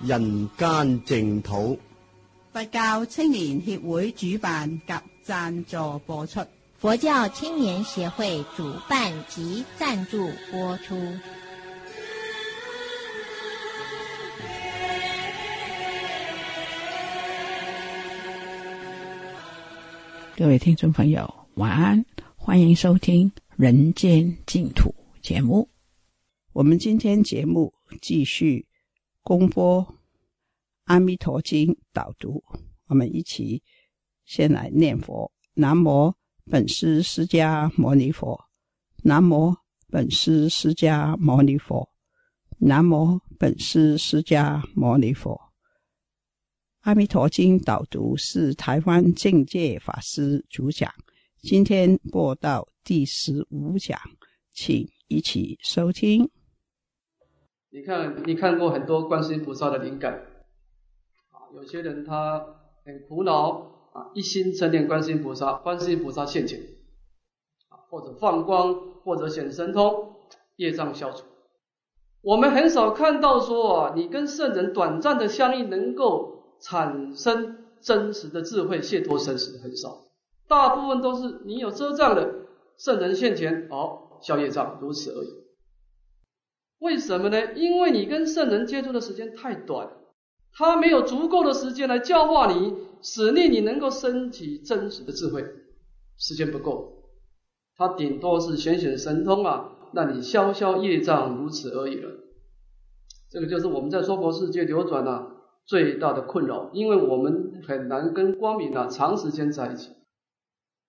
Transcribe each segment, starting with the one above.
人間净土，佛教青年協會主辦及贊助播出。佛教青年协会主办及赞助播出。各位听众朋友，晚安，欢迎收听《人间净土》节目。我们今天节目继续公播《阿弥陀经》导读，我们一起先来念佛：南无本师释迦牟尼佛，南无本师释迦牟尼佛，南无本师释迦牟尼佛。阿弥陀经导读是台湾境界法师主讲，今天播到第十五讲，请一起收听。你看，你看过很多观世音菩萨的灵感啊，有些人他很苦恼啊，一心称念观世音菩萨，观世音菩萨现前啊，或者放光，或者显神通，业障消除。我们很少看到说啊，你跟圣人短暂的相遇能够。产生真实的智慧，解脱生死很少，大部分都是你有遮障的圣人现前，哦，消业障，如此而已。为什么呢？因为你跟圣人接触的时间太短，他没有足够的时间来教化你，使令你能够升起真实的智慧，时间不够，他顶多是显显神通啊，让你消消业障，如此而已了。这个就是我们在娑婆世界流转啊。最大的困扰，因为我们很难跟光明啊长时间在一起，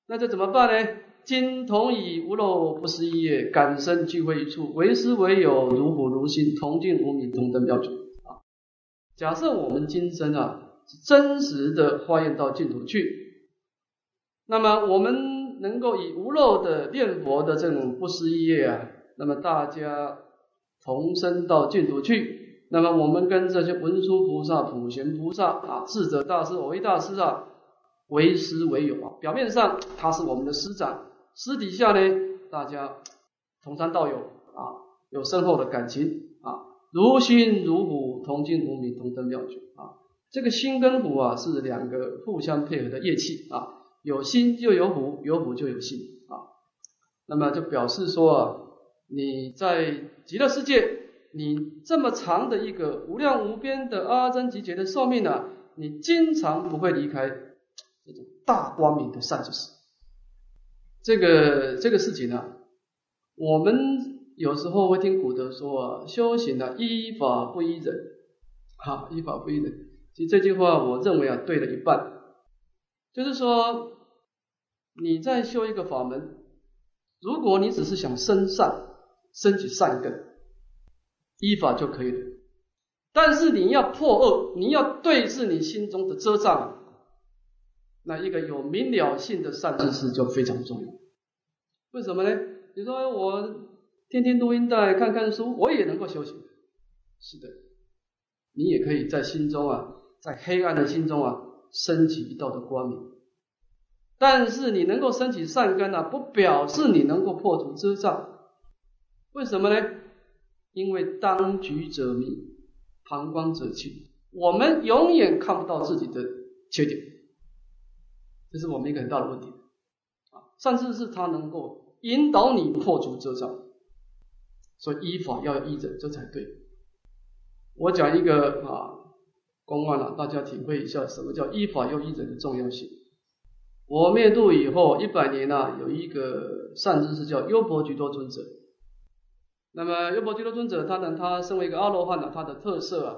那这怎么办呢？今同以无漏不思议业，感生聚会一处，唯师唯友如虎如心，同进无明同登标准啊。假设我们今生啊真实的化验到净土去，那么我们能够以无漏的念佛的这种不思议业啊，那么大家同生到净土去。那么我们跟这些文殊菩萨、普贤菩萨啊、智者大师、偶一大师啊，为师为友啊。表面上他是我们的师长，私底下呢，大家同山道友啊，有深厚的感情啊，如心如虎，同进同明，同登妙觉啊。这个心跟虎啊，是两个互相配合的乐器啊，有心就有虎，有虎就有心啊。那么就表示说啊，你在极乐世界。你这么长的一个无量无边的阿僧集结的寿命呢，你经常不会离开这种大光明的善知识。这个这个事情呢，我们有时候会听古德说啊，修行呢依法不依人，哈，依法不依人。其实这句话我认为啊，对了一半，就是说你在修一个法门，如果你只是想生善，升起善根。依法就可以了，但是你要破恶，你要对治你心中的遮障，那一个有明了性的善知识就非常重要。为什么呢？你说我天天录音带、看看书，我也能够修行。是的，你也可以在心中啊，在黑暗的心中啊，升起一道的光明。但是你能够升起善根啊，不表示你能够破除遮障。为什么呢？因为当局者迷，旁观者清。我们永远看不到自己的缺点，这是我们一个很大的问题。啊，甚至是他能够引导你破除遮障，所以依法要依人，这才对。我讲一个啊公案了，大家体会一下什么叫依法要依人的重要性。我灭度以后一百年呐，有一个善知识叫优婆居多尊者。那么优婆居多尊者，他呢，他身为一个阿罗汉呢，他的特色啊，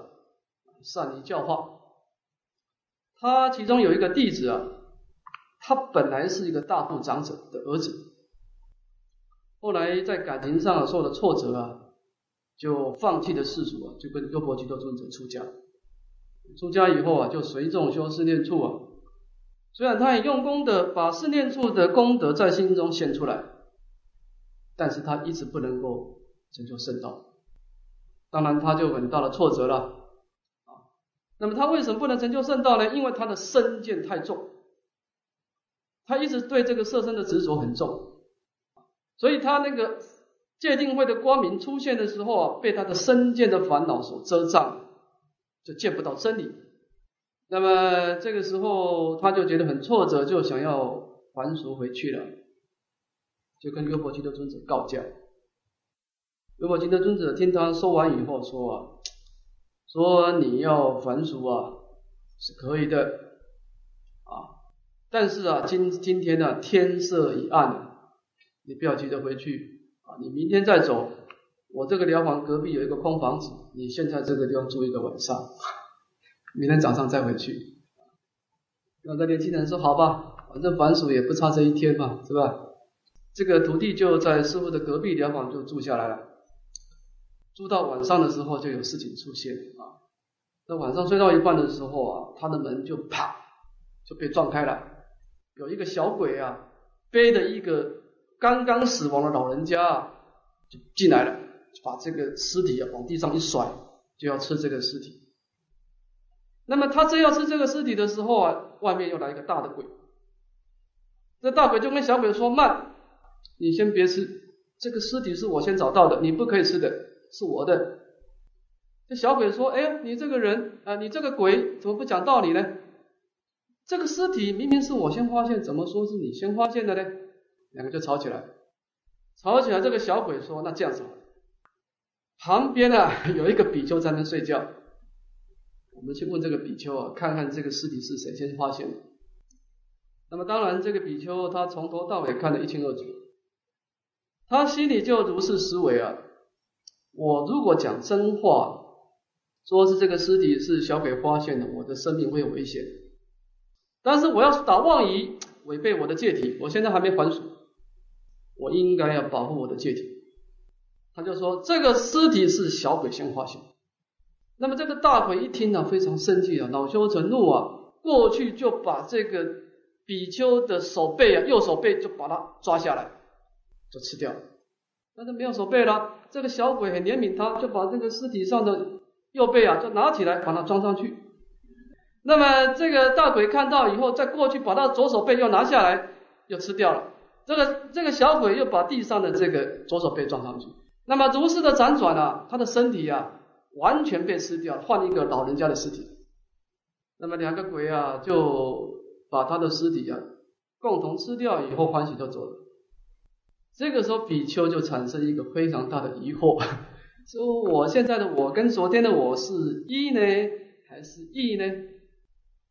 善于教化。他其中有一个弟子啊，他本来是一个大富长者的儿子，后来在感情上受了挫折啊，就放弃了世俗啊，就跟优婆居多尊者出家。出家以后啊，就随众修四念处啊。虽然他也用功的把四念处的功德在心中显出来，但是他一直不能够成就圣道。当然，他就很大的挫折了啊。那么他为什么不能成就圣道呢？因为他的身见太重，他一直对这个色身的执着很重，所以他那个界定会的光明出现的时候啊，被他的身见的烦恼所遮障，就见不到真理。那么这个时候他就觉得很挫折，就想要还俗回去了，就跟优婆基的尊者告教。如果金德尊者听他说完以后说啊，说你要还俗啊是可以的，但是啊今今天呢天色已暗，你不要急着回去啊，你明天再走。我这个疗房隔壁有一个空房子，你现在这个地方住一个晚上，明天早上再回去。那个年轻人说好吧，反正还俗也不差这一天嘛，是吧？这个徒弟就在师傅的隔壁疗房就住下来了。住到晚上的时候就有事情出现啊！那晚上睡到一半的时候啊，他的门就啪就被撞开了，有一个小鬼啊，背着一个刚刚死亡的老人家啊，就进来了，把这个尸体啊往地上一甩，就要吃这个尸体。那么他正要吃这个尸体的时候啊，外面又来一个大的鬼，这大鬼就跟小鬼说：“慢，你先别吃，这个尸体是我先找到的，你不可以吃的。”是我的。这小鬼说：“哎，你这个人啊，你这个鬼怎么不讲道理呢？这个尸体明明是我先发现，怎么说是你先发现的呢？”两个就吵起来。吵起来，这个小鬼说：“那这样子，旁边啊有一个比丘在那睡觉，我们去问这个比丘啊，看看这个尸体是谁先发现的。那么当然，这个比丘他从头到尾看得一清二楚，他心里就如是思维啊。”我如果讲真话，说是这个尸体是小鬼发现的，我的生命会有危险。但是我要是打妄语，违背我的戒体，我现在还没还俗，我应该要保护我的戒体。他就说这个尸体是小鬼先发现。那么这个大鬼一听呢，非常生气啊，恼羞成怒啊，过去就把这个比丘的手背啊，右手背就把它抓下来，就吃掉。但是没有手背了，这个小鬼很怜悯他，就把这个尸体上的右背啊，就拿起来把它装上去。那么这个大鬼看到以后，再过去把他左手背又拿下来，又吃掉了。这个这个小鬼又把地上的这个左手背装上去。那么如是的辗转啊，他的身体啊完全被吃掉，换一个老人家的尸体。那么两个鬼啊就把他的尸体啊共同吃掉以后，欢喜就走了。这个时候，比丘就产生一个非常大的疑惑：说我现在的我跟昨天的我是一呢，还是异呢？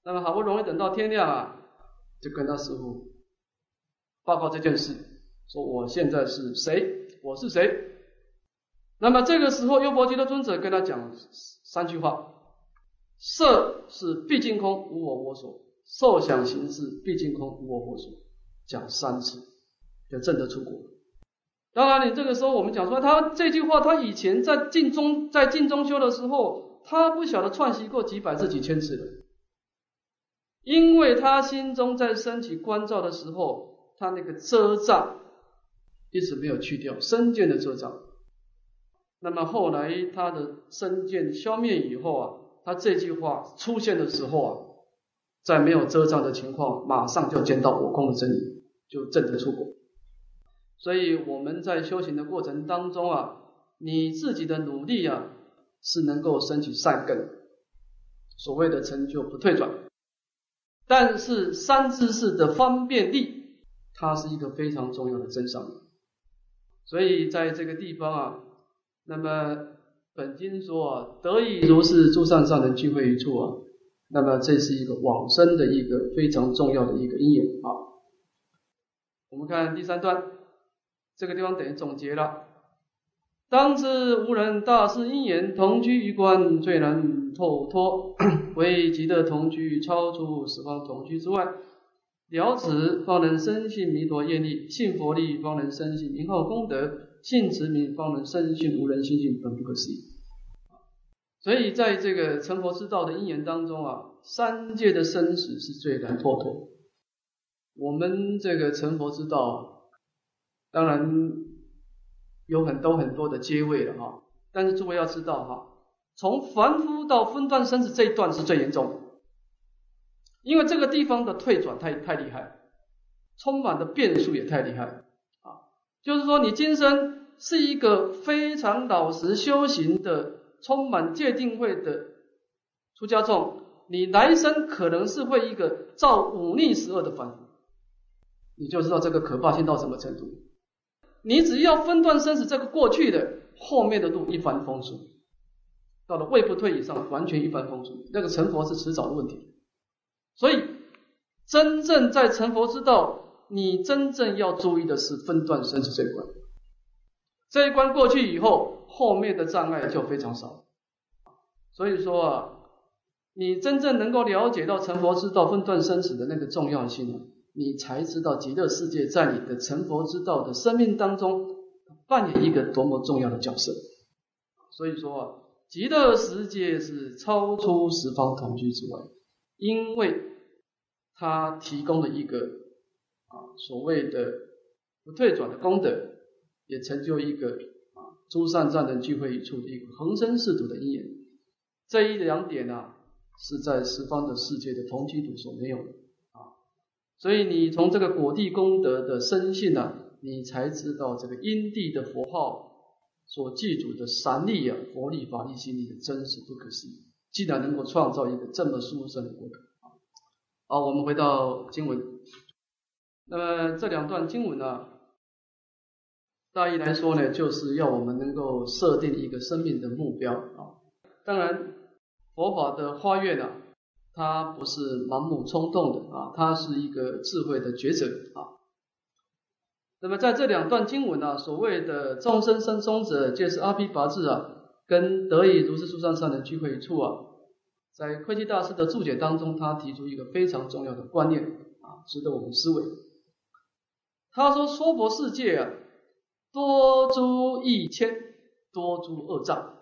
那么好不容易等到天亮啊，就跟他师傅报告这件事，说我现在是谁？我是谁？那么这个时候，优婆基的尊者跟他讲三句话：色是毕竟空，无我我所；受想行识毕竟空，无我我所。讲三次，就证得出国。当然，你这个时候我们讲说，他这句话，他以前在进中在进中修的时候，他不晓得串习过几百次几千次的，因为他心中在升起关照的时候，他那个遮障一直没有去掉身见的遮障。那么后来他的身见消灭以后啊，他这句话出现的时候啊，在没有遮障的情况，马上就见到我空的真理，就证得出果。所以我们在修行的过程当中啊，你自己的努力啊，是能够升起善根，所谓的成就不退转。但是三知识的方便力，它是一个非常重要的真相。所以在这个地方啊，那么本经说啊，得以如是诸善善人聚会一处啊，那么这是一个往生的一个非常重要的一个因缘啊。我们看第三段。这个地方等于总结了。当知无人大师因缘同居于观最难透脱，唯极的同居超出十方同居之外，了此方能深信弥陀业力，信佛力方能深信名号功德，信持名方能深信无人心性本不可思议。所以在这个成佛之道的因缘当中啊，三界的生死是最难脱脱。我们这个成佛之道，当然有很多很多的阶位了哈。但是诸位要知道哈，从凡夫到分段生死这一段是最严重，因为这个地方的退转太太厉害，充满的变数也太厉害啊。就是说，你今生是一个非常老实修行的、充满戒定慧的出家众，你来生可能是会一个造五逆十恶的凡夫。你就知道这个可怕性到什么程度。你只要分段生死这个过去的，后面的路一帆风顺，到了位不退以上，完全一帆风顺。那个成佛是迟早的问题。所以，真正在成佛之道，你真正要注意的是分段生死这一关。这一关过去以后，后面的障碍就非常少。所以说啊，你真正能够了解到成佛之道分段生死的那个重要性啊。你才知道极乐世界在你的成佛之道的生命当中扮演一个多么重要的角色。所以说啊，极乐世界是超出十方同居之外，因为它提供了一个啊所谓的不退转的功德，也成就一个啊诸善善人聚会一处的一个恒生世土的因缘。这一两点呢，是在十方的世界的同居土所没有的。所以你从这个果地功德的深信呢，你才知道这个因地的佛号所记住的三力啊，佛力、法力、心力的真实不可思议。竟然能够创造一个这么殊胜的国土啊！好，我们回到经文。那么这两段经文呢，大意来说呢，就是要我们能够设定一个生命的目标啊。当然，佛法的花月呢。他不是盲目冲动的啊，他是一个智慧的抉择啊。那么在这两段经文呢，所谓的众生生中者，皆是阿毗跋致啊，跟得以如是诸上善人聚会一处啊，在慧基大师的注解当中，他提出一个非常重要的观念啊，值得我们思维。他说娑婆世界啊，多诸一千，多诸恶障。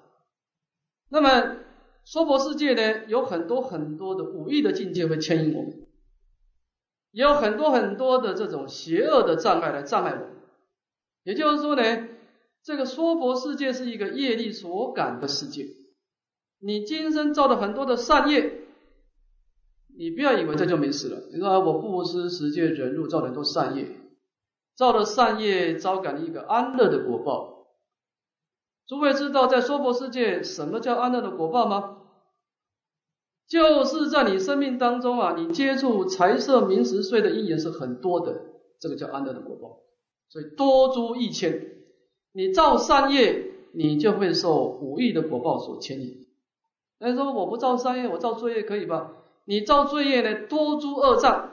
那么娑婆世界呢，有很多很多的武艺的境界会牵引我们，也有很多很多的这种邪恶的障碍来障碍我们。也就是说呢，这个娑婆世界是一个业力所感的世界。你今生造了很多的善业，你不要以为这就没事了。你说我布施、持戒、忍辱，造了很多善业，造了善业，招感一个安乐的果报。诸位知道在娑婆世界什么叫安乐的果报吗？就是在你生命当中啊，你接触财色名食睡的因缘是很多的，这个叫安乐的果报。所以多诸一千，你造善业，你就会受五亿的果报所牵引。人说我不造善业，我造罪业可以吧？你造罪业呢，多诸恶障，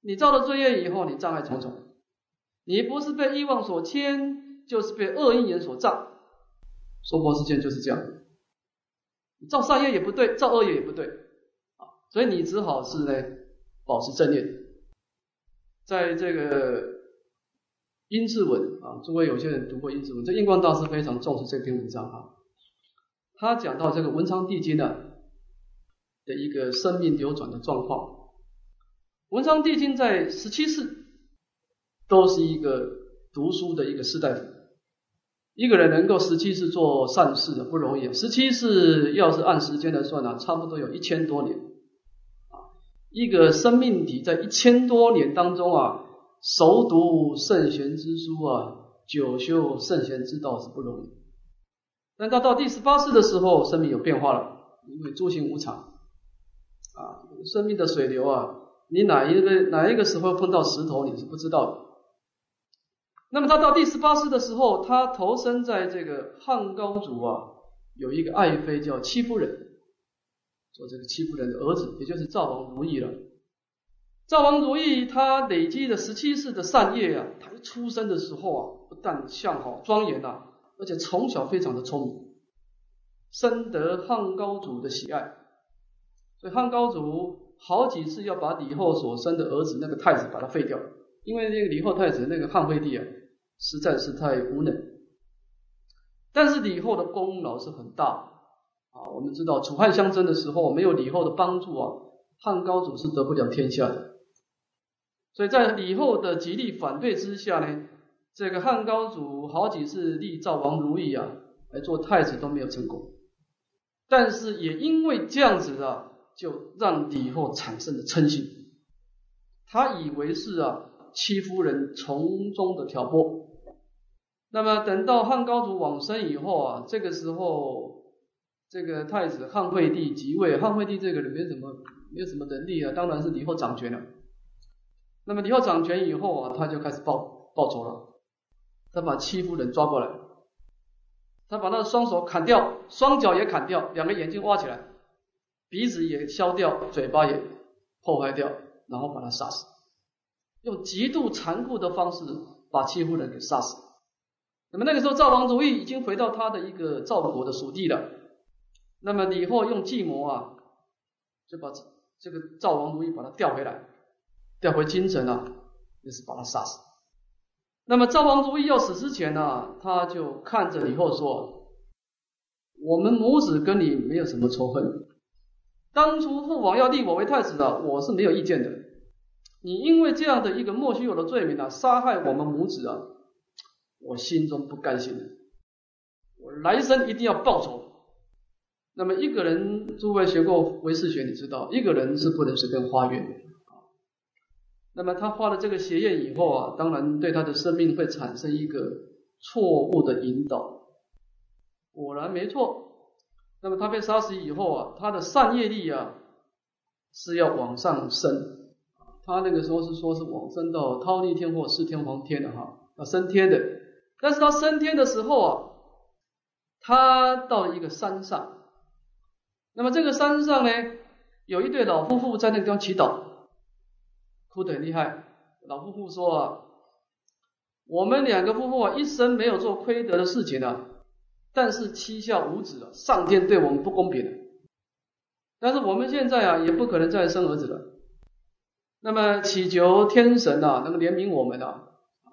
你造了罪业以后，你障碍重重，你不是被欲望所牵，就是被恶因缘所障。娑婆世界就是这样，造善业也不对，造恶业也不对，啊，所以你只好是呢，保持正念。在这个阴字文啊，诸位有些人读过阴字文，这印光大师非常重视这篇文章啊。他讲到这个文昌帝君呢的一个生命流转的状况。文昌帝君在十七世都是一个读书的一个士大夫。一个人能够十七世做善事的不容易，十七世要是按时间来算呢，差不多有一千多年啊。一个生命体在一千多年当中啊，熟读圣贤之书啊，久修圣贤之道是不容易。但他到第十八世的时候，生命有变化了，因为诸行无常啊，生命的水流啊，你哪一个哪一个时候碰到石头，你是不知道的。那么他到第十八世的时候，他投身在这个汉高祖啊，有一个爱妃叫戚夫人，做这个戚夫人的儿子，也就是赵王如意了。赵王如意他累积了十七世的善业啊，他一出生的时候啊，不但相好庄严呐，而且从小非常的聪明，深得汉高祖的喜爱。所以汉高祖好几次要把李后所生的儿子那个太子把他废掉，因为那个李后太子那个汉惠帝啊。实在是太无能，但是李后的功劳是很大啊，我们知道楚汉相争的时候，没有李后的帮助啊，汉高祖是得不了天下的。所以在李后的极力反对之下呢，这个汉高祖好几次立赵王如意啊来做太子都没有成功。但是也因为这样子啊，就让李后产生了嗔心，他以为是啊戚夫人从中的挑拨。那么等到汉高祖往生以后啊，这个时候这个太子汉惠帝即位，汉惠帝这个人没什么没有什么能力啊，当然是李后掌权了。那么李后掌权以后啊，他就开始报报仇了，他把戚夫人抓过来，他把他的双手砍掉，双脚也砍掉，两个眼睛挖起来，鼻子也削掉，嘴巴也破坏掉，然后把他杀死，用极度残酷的方式把戚夫人给杀死。那么那个时候，赵王如意已经回到他的一个赵国的属地了。那么李后用计谋啊，就把这个赵王如意把他调回来，调回京城啊，也是把他杀死。那么赵王如意要死之前呢，他就看着李后说：“我们母子跟你没有什么仇恨，当初父王要立我为太子的，我是没有意见的。你因为这样的一个莫须有的罪名啊，杀害我们母子啊。”我心中不甘心的，我来生一定要报仇。那么一个人，诸位学过唯识学，你知道，一个人是不能随便花愿的啊。那么他发了这个邪愿以后啊，当然对他的生命会产生一个错误的引导。果然没错。那么他被杀死以后啊，他的善业力啊是要往上升。他那个时候是说是往升到忉利天或四天王天的哈，要升天的。但是他升天的时候啊，他到了一个山上，那么这个山上呢，有一对老夫妇在那个地方祈祷，哭得很厉害。老夫妇说啊，我们两个夫妇啊，一生没有做亏德的事情啊，但是妻孝无子啊，上天对我们不公平。但是我们现在啊，也不可能再生儿子了，那么祈求天神啊，能够怜悯我们啊。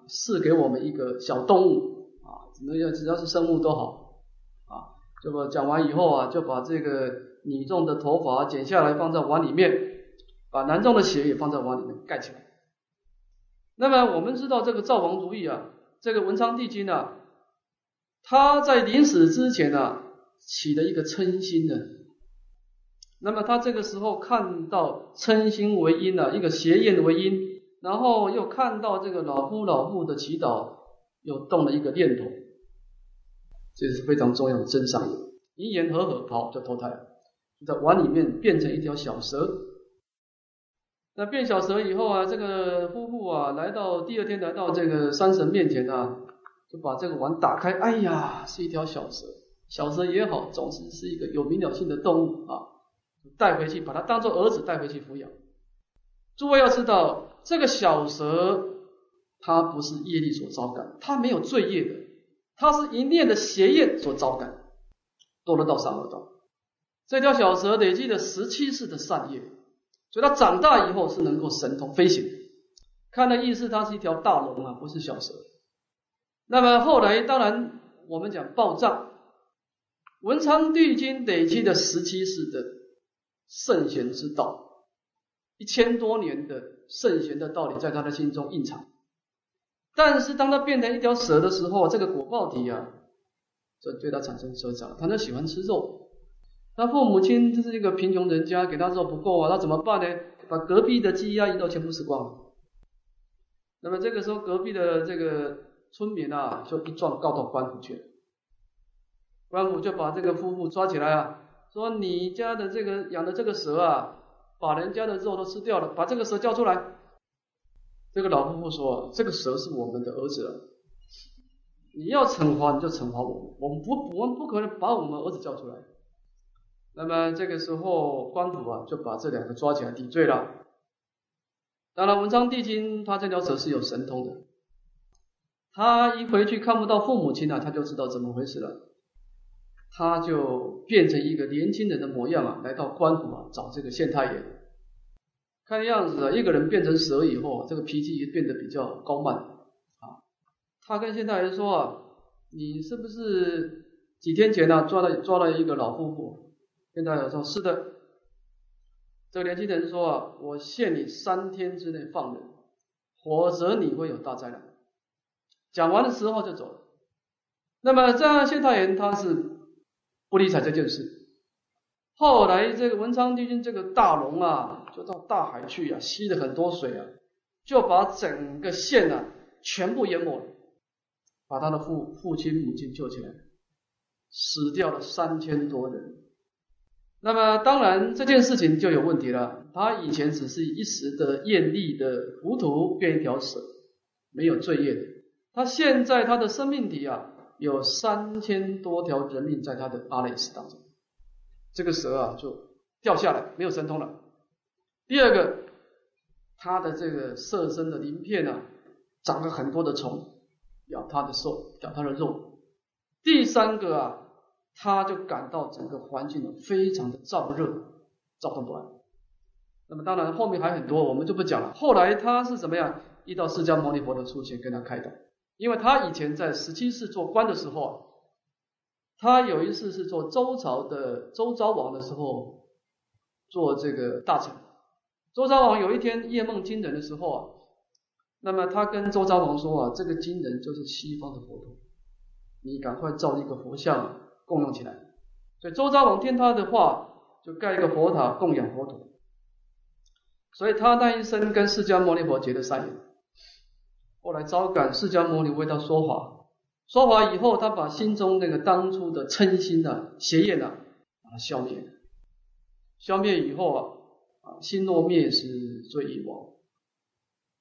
赐给我们一个小动物啊，怎么样？只要是生物都好啊。这么讲完以后啊，就把这个女众的头发剪下来放在碗里面，把男众的血也放在碗里面盖起来。那么我们知道这个赵王如意啊，这个文昌帝君啊，他在临死之前啊，起了一个嗔心呢。那么他这个时候看到嗔心为因啊，一个邪念为因。然后又看到这个老夫老妇的祈祷，又动了一个念头，这是非常重要的真相。一言和合，好就投胎了，在碗里面变成一条小蛇。那变小蛇以后啊，这个夫妇啊，来到第二天来到这个山神面前啊，就把这个碗打开，哎呀，是一条小蛇。小蛇也好，总是是一个有明了性的动物啊，带回去，把它当做儿子带回去抚养。诸位要知道。这个小蛇，它不是业力所招感，它没有罪业的，它是一念的邪业所招感。堕落到三恶道，这条小蛇累积了十七世的善业，所以它长大以后是能够神通飞行。看的意思，它是一条大龙啊，不是小蛇。那么后来，当然我们讲报障，文昌帝君累积了十七世的圣贤之道，一千多年的。圣贤的道理在他的心中印藏，但是当他变成一条蛇的时候，这个果报体啊，就对他产生遮障。他就喜欢吃肉，他父母亲就是一个贫穷人家，给他肉不够啊，那怎么办呢？把隔壁的鸡鸭鱼肉全部吃光。那么这个时候，隔壁的这个村民啊，就一状告到官府去了。官府就把这个夫妇抓起来啊，说你家的这个养的这个蛇啊。把人家的肉都吃掉了，把这个蛇叫出来。这个老夫妇说：“这个蛇是我们的儿子，你要惩罚你就惩罚我们，我们不我们不可能把我们儿子叫出来。”那么这个时候官府啊就把这两个抓起来抵罪了。当然文昌帝君他这条蛇是有神通的，他一回去看不到父母亲了，他就知道怎么回事了。他就变成一个年轻人的模样啊，来到官府啊找这个县太爷。看样子啊，一个人变成蛇以后，这个脾气也变得比较高慢啊。他跟县太爷说啊：“你是不是几天前呢抓了抓了一个老夫妇？县太爷说：“是的。”这个年轻人说：“啊，我限你三天之内放人，否则你会有大灾难。”讲完的时候就走了。那么这样，县太爷他是不理睬这件事。后来这个文昌帝君这个大龙啊，就到大海去啊，吸了很多水啊，就把整个县啊全部淹没了，把他的父父亲母亲救起来，死掉了三千多人。那么当然这件事情就有问题了，他以前只是一时的艳丽的糊涂，变一条蛇，没有罪业的。他现在他的生命体啊，有三千多条人命在他的阿赖斯当中，这个蛇啊就掉下来，没有神通了。第二个，他的这个色身的鳞片啊，长了很多的虫，咬他的肉，咬他的肉。第三个啊。他就感到整个环境非常的燥热，躁动不安。那么当然后面还很多，我们就不讲了。后来他是怎么样？遇到释迦牟尼佛的出现，跟他开导。因为他以前在十七世做官的时候，他有一次是做周朝的周昭王的时候，做这个大臣。周昭王有一天夜梦惊人的时候啊，那么他跟周昭王说啊，这个惊人就是西方的佛陀，你赶快造一个佛像。供用起来，所以周昭王听他的话，就盖一个佛塔供养佛陀。所以他那一生跟释迦牟尼佛结了善缘。后来招感释迦牟尼为他说法，说法以后，他把心中那个当初的嗔心呐、邪业呐，把它消灭。消灭以后啊，啊，心若灭时罪已亡，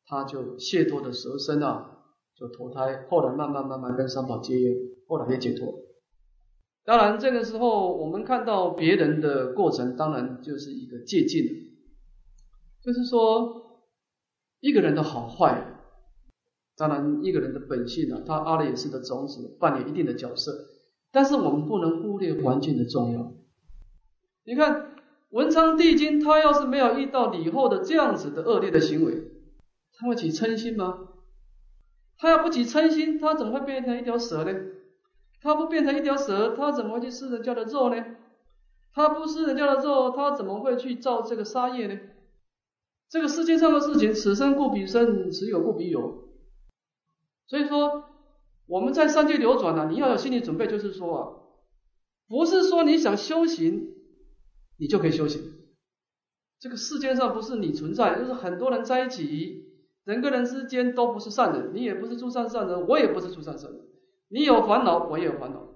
他就解脱的蛇身啊，就投胎。后来慢慢慢慢跟三宝结缘，后来也解脱。当然，这个时候我们看到别人的过程，当然就是一个借鉴。就是说，一个人的好坏，当然一个人的本性呢，他阿赖耶识的种子扮演一定的角色。但是我们不能忽略环境的重要。你看文昌帝君，他要是没有遇到李后的这样子的恶劣的行为，他会起嗔心吗？他要不起嗔心，他怎么会变成一条蛇呢？他不变成一条蛇，他怎么会去吃人家的肉呢？他不吃人家的肉，他怎么会去造这个杀业呢？这个世界上的事情，此生故彼生，此有故彼有。所以说，我们在三界流转呢，你要有心理准备，就是说啊，不是说你想修行，你就可以修行。这个世界上不是你存在，就是很多人在一起，人跟人之间都不是善人，你也不是诸善善人，我也不是诸善善人。你有烦恼，我也有烦恼，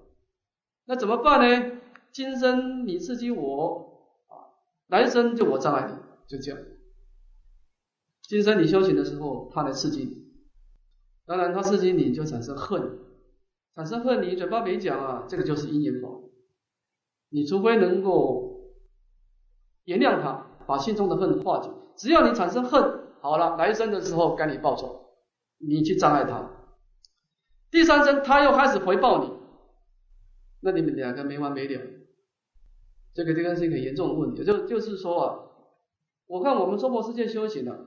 那怎么办呢？今生你刺激我啊，来生就我障碍你，就这样。今生你修行的时候，他来刺激你，当然他刺激你就产生恨，产生恨你嘴巴没讲啊，这个就是因缘法。你除非能够原谅他，把心中的恨化解，只要你产生恨，好了，来生的时候该你报仇，你去障碍他。第三生他又开始回报你，那你们两个没完没了。这个这个是一个严重的问题，就就是说啊，我看我们娑婆世界修行啊，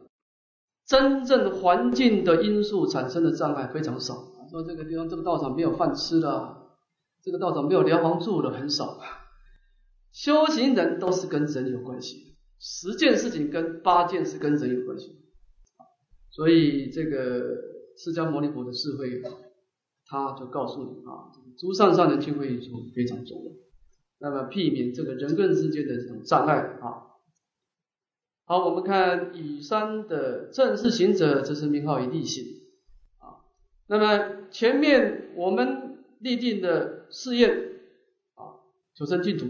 真正环境的因素产生的障碍非常少。说这个地方这个道场没有饭吃了，这个道场没有疗房住了，很少。修行人都是跟人有关系，十件事情跟八件是跟人有关系。所以这个释迦牟尼佛的智慧。他就告诉你啊，诸上善人聚会一处非常重要，那么避免这个人跟人之间的这种障碍啊。好，我们看以山的正式行者，这是名号以立行啊。那么前面我们立定的试验啊，求生净土，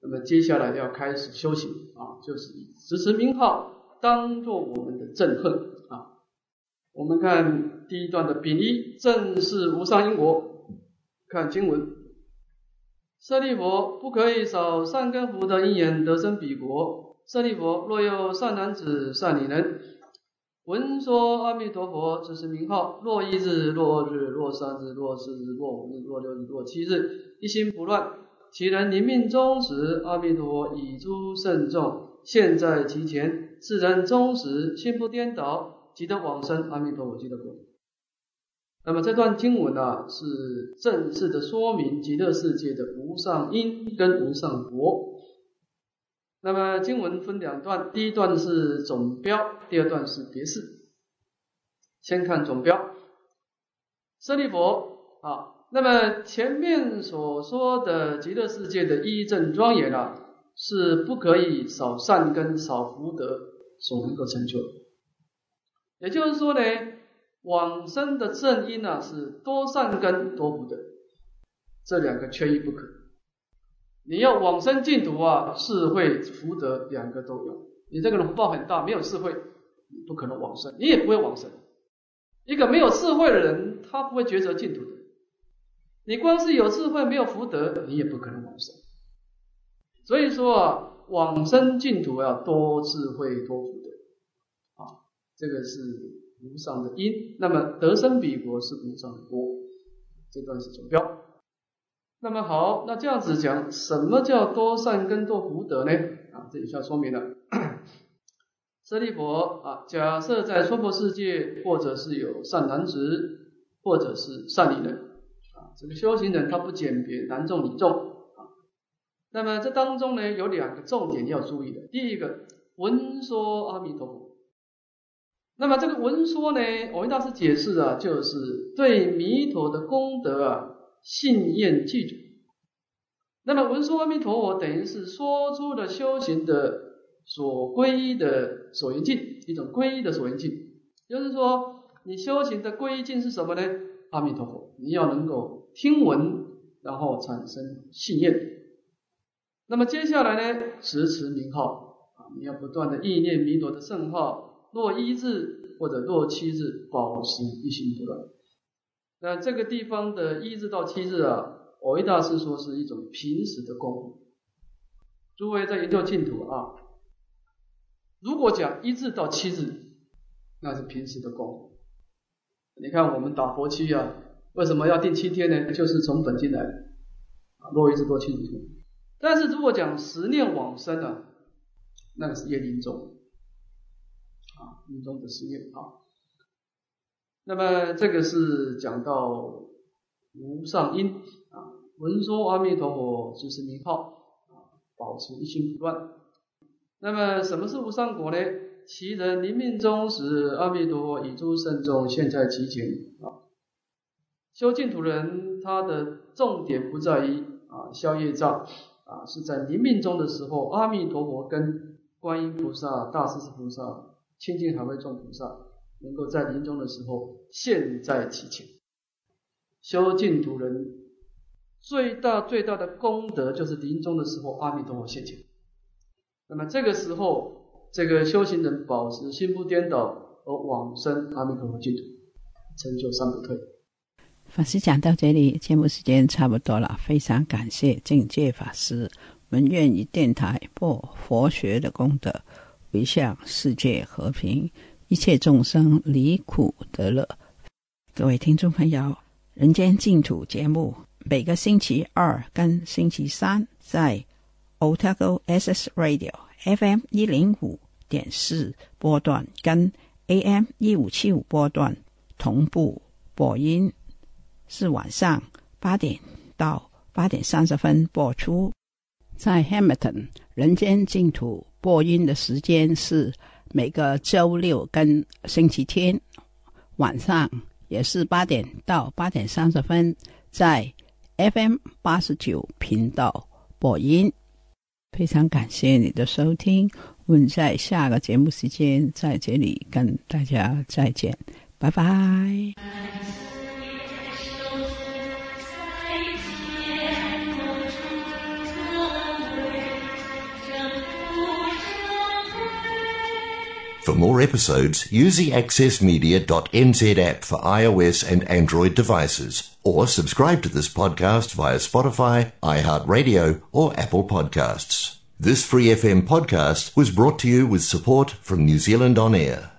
那么接下来要开始修行啊，就是以持持名号当做我们的正恨啊。我们看第一段的丙一，正是无上因果。看经文，舍利佛，不可以少善根福德因缘得生彼国。舍利弗，若有善男子、善女人，闻说阿弥陀佛，这是名号。若一日、若二日、若三日、若四日、若五日、若六日、若七日，一心不乱，其人临命终时，阿弥陀佛以诸圣众现在其前，世人终时心不颠倒。即得往生，阿弥陀佛，记得过。那么这段经文呢，是正式的说明极乐世界的无上因跟无上果。那么经文分两段，第一段是总标，第二段是别释。先看总标，舍利佛啊，那么前面所说的极乐世界的一正庄严啊，是不可以少善根、少福德所能够成就。也就是说呢，往生的正因啊，是多善根、多福德，这两个缺一不可。你要往生净土啊，智慧、福德两个都有。你这个人福报很大，没有智慧，你不可能往生，你也不会往生。一个没有智慧的人，他不会抉择净土的。你光是有智慧没有福德，你也不可能往生。所以说啊，往生净土要多智慧多福德啊，这个是无上的因。那么得生彼国是无上的果，这段是总标。那么好，那这样子讲，什么叫多善根多福德呢？啊，这一下说明了。舍利佛啊，假设在娑婆世界，或者是有善男子，或者是善女人啊，这个修行人他不鉴别男众女众啊。那么这当中呢，有两个重点要注意的。第一个，闻说阿弥陀佛。那么这个闻说呢，我为大师解释啊，就是对弥陀的功德啊。信愿记住，那么文殊阿弥陀佛，等于是说出了修行的所皈依的所缘境，一种皈依的所缘境。就是说，你修行的皈依境是什么呢？阿弥陀佛，你要能够听闻，然后产生信念。那么接下来呢，持持名号啊，你要不断的意念弥陀的圣号，若一日或者若七日，保持一心不乱。那这个地方的一日到七日啊，我一大师说是一种平时的功夫。诸位在研究净土啊，如果讲一日到七日，那是平时的功夫。你看我们打佛七啊，为什么要定七天呢？就是从本经来的啊，若一日多七日。但是如果讲十念往生啊，那个是业临终啊，临终的十念啊。那么这个是讲到无上因啊，闻说阿弥陀佛就是名号啊，保持一心不乱。那么什么是无上果呢？其人临命终时，阿弥陀佛以诸圣众现在其前啊。修净土人他的重点不在于啊消业障啊，是在临命终的时候，阿弥陀佛跟观音菩萨、大势至菩萨、清净海会众菩萨。能够在临终的时候现，在其前，修净土人最大最大的功德就是临终的时候阿弥陀佛现前。那么这个时候，这个修行人保持心不颠倒而往生阿弥陀佛净土，成就三不退。法师讲到这里，节目时间差不多了，非常感谢净界法师。我们愿以电台播佛学的功德，回向世界和平。一切众生离苦得乐。各位听众朋友，《人间净土》节目每个星期二跟星期三在 Otago SS Radio FM 一零五点四波段跟 AM 一五七五波段同步播音，是晚上八点到八点三十分播出。在 Hamilton，《人间净土》播音的时间是。每个周六跟星期天晚上也是八点到八点三十分，在 FM 八十九频道播音。非常感谢你的收听，我们在下个节目时间在这里跟大家再见，拜拜。For more episodes, use the accessmedia.nz app for iOS and Android devices, or subscribe to this podcast via Spotify, iHeartRadio, or Apple Podcasts. This free FM podcast was brought to you with support from New Zealand On Air.